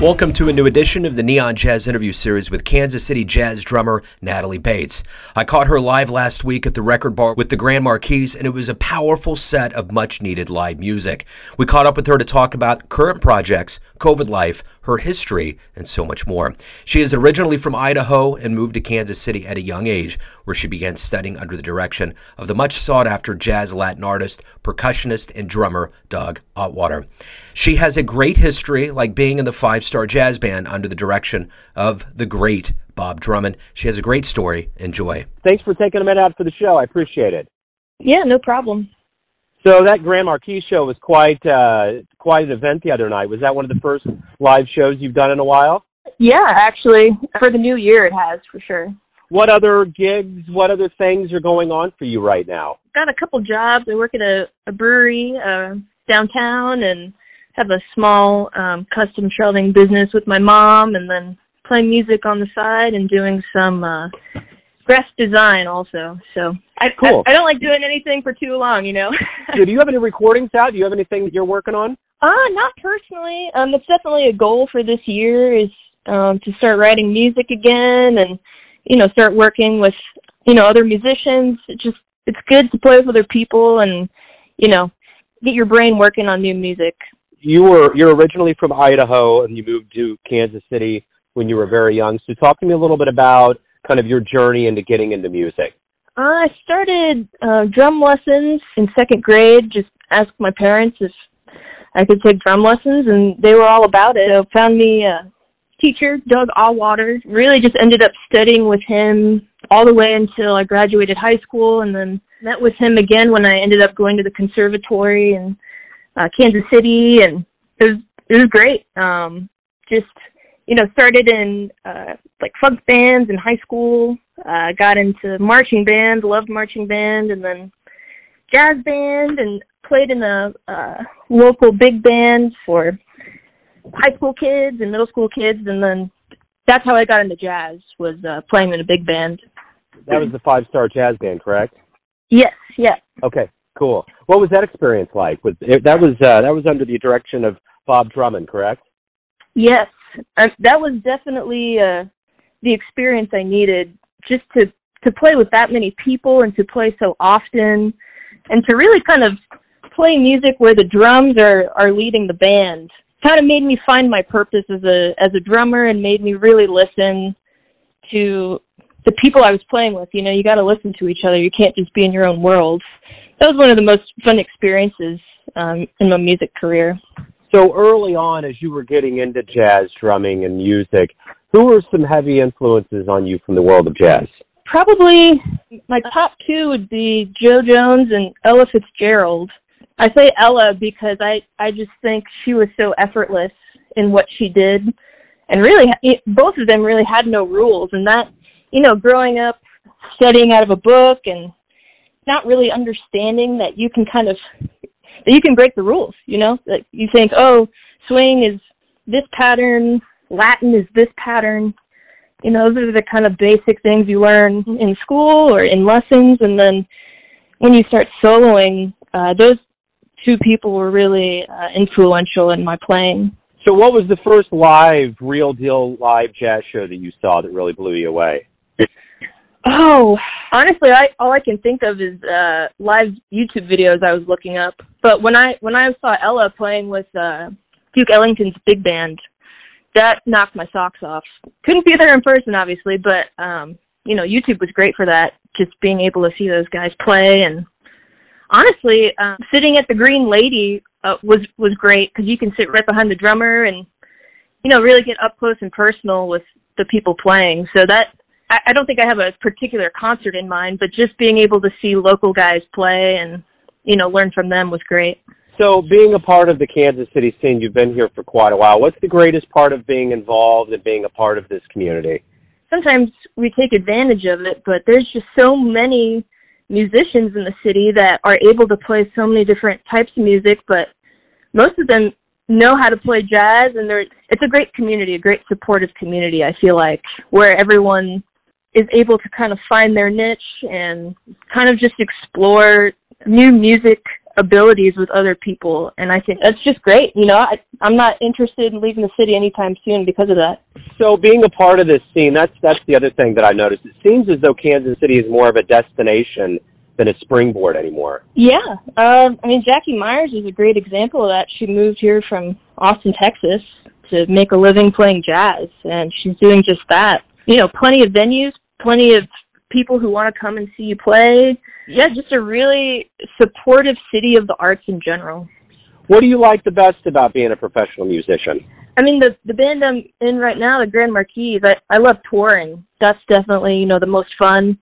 Welcome to a new edition of the Neon Jazz interview series with Kansas City jazz drummer Natalie Bates. I caught her live last week at the RecordBar with the Grand Marquis, and it was a powerful set of much needed live music. We caught up with her to talk about current projects, COVID life, her history, and so much more. She is originally from Idaho and moved to Kansas City at a young age, where she began studying under the direction of the much sought after jazz Latin artist, percussionist, and drummer Doug Auwarter. She has a great history, like being in the five star jazz band under the direction of the great Bob Drummond. She has a great story. Enjoy. Thanks for taking a minute out for the show. I appreciate it. Yeah, no problem. So that Grand Marquis show was quite uh, quite an event the other night. Was that one of the first live shows you've done in a while? Yeah, actually, for the new year, it has for sure. What other gigs, what other things are going on for you right now? Got a couple jobs. I work at a, a brewery uh, downtown and have a small um, custom shelving business with my mom, and then playing music on the side and doing some uh, graphic design also. So I, Cool. I I don't like doing anything for too long, you know. Do you have any recordings out? Do you have anything that you're working on? Uh, not personally. Um, it's definitely a goal for this year is um to start writing music again and you know start working with you know other musicians. It just it's good to play with other people and you know get your brain working on new music. You were you're originally from Idaho and you moved to Kansas City when you were very young. So talk to me a little bit about kind of your journey into getting into music. Uh, I started uh, drum lessons in second grade. Just asked my parents if I could take drum lessons, and they were all about it. So found me a teacher, Doug Auwarter. Really just ended up studying with him all the way until I graduated high school, and then met with him again when I ended up going to the conservatory in uh, Kansas City, and it was it was great. Um, just you know, started in uh like funk bands in high school. Uh got into marching band, loved marching band and then jazz band and played in a uh local big band for high school kids and middle school kids and then that's how I got into jazz was uh playing in a big band. That was the five star jazz band, correct? Yes, yeah. Okay, cool. What was that experience like? Was it, that was uh, that was under the direction of Bob Drummond, correct? Yes, that was definitely uh, the experience I needed just to to play with that many people and to play so often, and to really kind of play music where the drums are are leading the band. Kind of made me find my purpose as a as a drummer and made me really listen to the people I was playing with. You know, you got to listen to each other. You can't just be in your own world. That was one of the most fun experiences um, in my music career. So early on, as you were getting into jazz drumming and music, who were some heavy influences on you from the world of jazz? Probably my top two would be Jo Jones and Ella Fitzgerald. I say Ella because I I just think she was so effortless in what she did, and really both of them really had no rules. And that you know, growing up studying out of a book and not really understanding that you can kind of you can break the rules. You know, Like you think, oh, swing is this pattern, Latin is this pattern. You know, those are the kind of basic things you learn in school or in lessons, and then when you start soloing, uh, those two people were really uh, influential in my playing. So what was the first live, real deal live jazz show that you saw that really blew you away? Oh, honestly, I all I can think of is uh live YouTube videos I was looking up. But when I when I saw Ella playing with uh Duke Ellington's big band, that knocked my socks off. Couldn't be there in person, obviously, but um, you know, YouTube was great for that. Just being able to see those guys play, and honestly, um, sitting at the Green Lady uh, was was great because you can sit right behind the drummer and you know really get up close and personal with the people playing. So that I, I don't think I have a particular concert in mind, but just being able to see local guys play and you know learn from them was great. So being a part of the Kansas City scene, you've been here for quite a while. What's the greatest part of being involved and being a part of this community? Sometimes we take advantage of it, but there's just so many musicians in the city that are able to play so many different types of music, but most of them know how to play jazz and they're it's a great community, a great supportive community, I feel like, where everyone is able to kind of find their niche and kind of just explore new music abilities with other people, and I think that's just great. You know, I, I'm not interested in leaving the city anytime soon because of that. So, being a part of this scene, that's that's the other thing that I noticed. It seems as though Kansas City is more of a destination than a springboard anymore. Yeah, um, I mean, Jackie Myers is a great example of that. She moved here from Austin, Texas, to make a living playing jazz, and she's doing just that. You know, plenty of venues, plenty of people who want to come and see you play. Yeah, just a really supportive city of the arts in general. What do you like the best about being a professional musician? I mean, the the band I'm in right now, the Grand Marquis. I I love touring. That's definitely you know the most fun.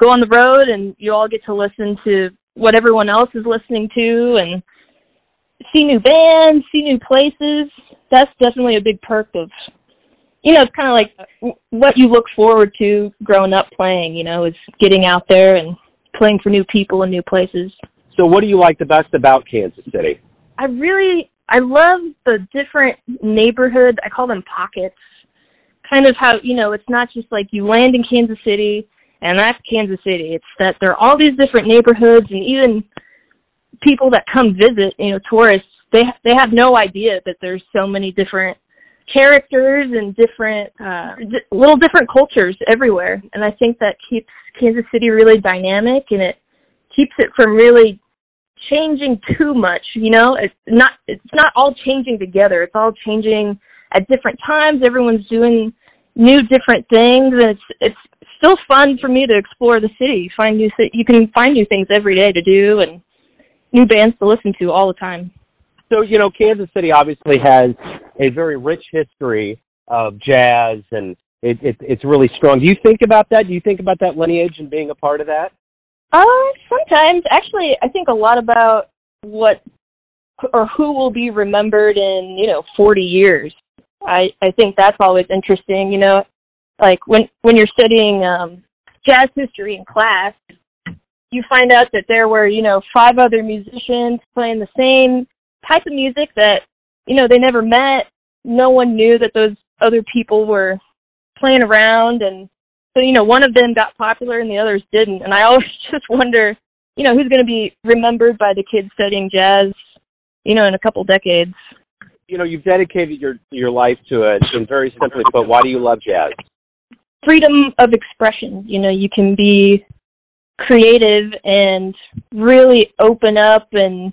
Go on the road, and you all get to listen to what everyone else is listening to, and see new bands, see new places. That's definitely a big perk of you know, it's kind of like what you look forward to growing up playing, you know, is getting out there and playing for new people and new places. So what do you like the best about Kansas City? I really I love the different neighborhoods. I call them pockets. Kind of how, you know, it's not just like you land in Kansas City and that's Kansas City. It's that there are all these different neighborhoods and even people that come visit, you know, tourists, they they have no idea that there's so many different characters and different uh little different cultures everywhere. And i think that keeps kansas city really dynamic and it keeps it from really changing too much you know? It's not it's not all changing together. It's all changing at different times. Everyone's doing new different things. And it's it's still fun for me to explore the city. Find new you can find new things every day to do and new bands to listen to all the time. So, you know, Kansas City obviously has a very rich history of jazz and it, it, it's really strong. Do you think about that? Do you think about that lineage and being a part of that? Uh, sometimes. Actually, I think a lot about what or who will be remembered in, you know, 40 years. I I think that's always interesting, you know, like when when you're studying um jazz history in class, you find out that there were, you know, five other musicians playing the same type of music that you know they never met. No one knew that those other people were playing around, and so you know one of them got popular and the others didn't. And I always just wonder, you know, who's going to be remembered by the kids studying jazz, you know, in a couple decades. You know, you've dedicated your your life to it, and very simply put, why do you love jazz? Freedom of expression. You know, you can be creative and really open up and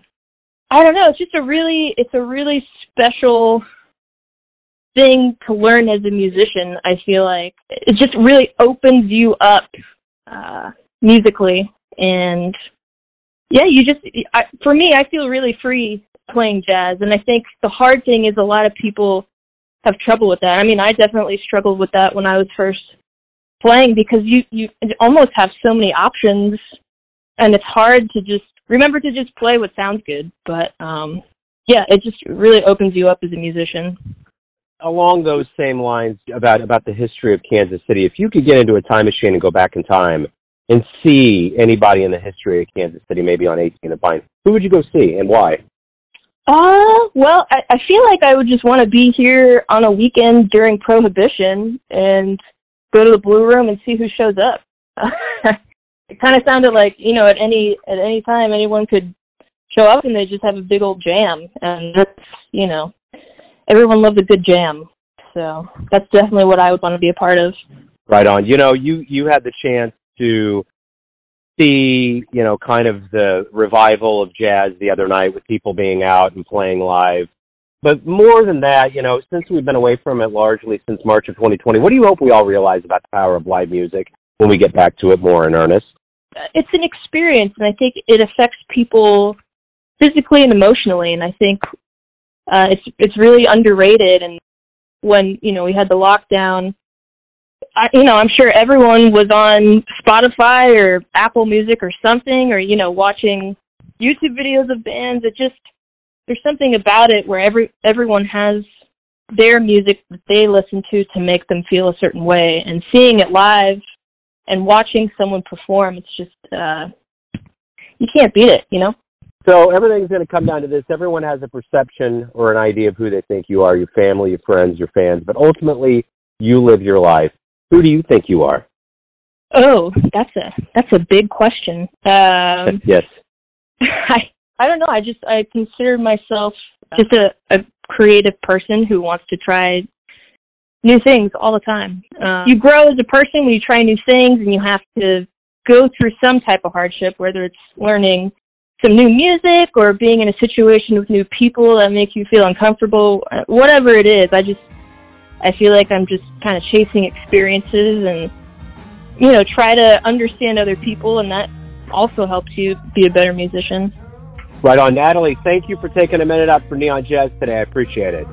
I don't know. It's just a really, it's a really special thing to learn as a musician. I feel like it just really opens you up uh, musically, and yeah, you just, I, for me, I feel really free playing jazz, and I think the hard thing is a lot of people have trouble with that. I mean, I definitely struggled with that when I was first playing because you you almost have so many options, and it's hard to just remember to just play what sounds good. But um, yeah, it just really opens you up as a musician. Along those same lines about about the history of Kansas City, if you could get into a time machine and go back in time and see anybody in the history of Kansas City, maybe on 18 and Vine, who would you go see and why? Uh, well, I, I feel like I would just want to be here on a weekend during Prohibition and go to the Blue Room and see who shows up. it kind of sounded like you know at any at any time anyone could show up and they just have a big old jam. And that's you know everyone loves a good jam. So that's definitely what i would want to be a part of. Right on. You know you you had the chance to see you know kind of the revival of jazz the other night with people being out and playing live. But more than that you know since we've been away from it largely since march of 2020 what do you hope we all realize about the power of live music when we get back to it more in earnest? It's an experience, and I think it affects people physically and emotionally. And I think uh, it's it's really underrated. And when you know we had the lockdown, I, you know I'm sure everyone was on Spotify or Apple Music or something, or you know watching YouTube videos of bands. It just there's something about it where every everyone has their music that they listen to to make them feel a certain way, and seeing it live and watching someone perform, it's just uh, you can't beat it, you know. So everything's going to come down to this. Everyone has a perception or an idea of who they think you are, your family, your friends, your fans, but ultimately you live your life. Who do you think you are? Oh, that's a that's a big question. Um, yes. I I don't know. I just I consider myself just a, a creative person who wants to try new things all the time. Uh, you grow as a person when you try new things, and you have to go through some type of hardship, whether it's learning some new music or being in a situation with new people that make you feel uncomfortable. Whatever it is, I just I feel like I'm just kind of chasing experiences and you know try to understand other people, and that also helps you be a better musician. Right on, Natalie. Thank you for taking a minute out for Neon Jazz today. I appreciate it.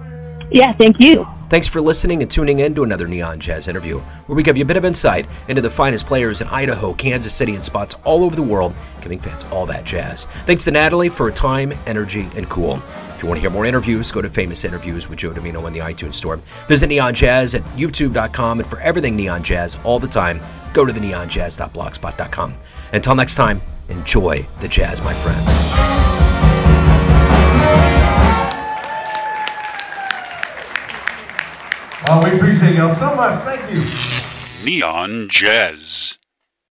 Yeah, thank you. Thanks for listening and tuning in to another Neon Jazz interview, where we give you a bit of insight into the finest players in Idaho, Kansas City, and spots all over the world, giving fans all that jazz. Thanks to Natalie for her time, energy, and cool. If you want to hear more interviews, go to Famous Interviews with Joe Dimino on the iTunes Store. Visit Neon Jazz at youtube.com, and for everything Neon Jazz all the time, go to the neonjazz.blogspot.com. Until next time, enjoy the jazz, my friends. Oh, we appreciate y'all so much. Thank you. Neon Jazz.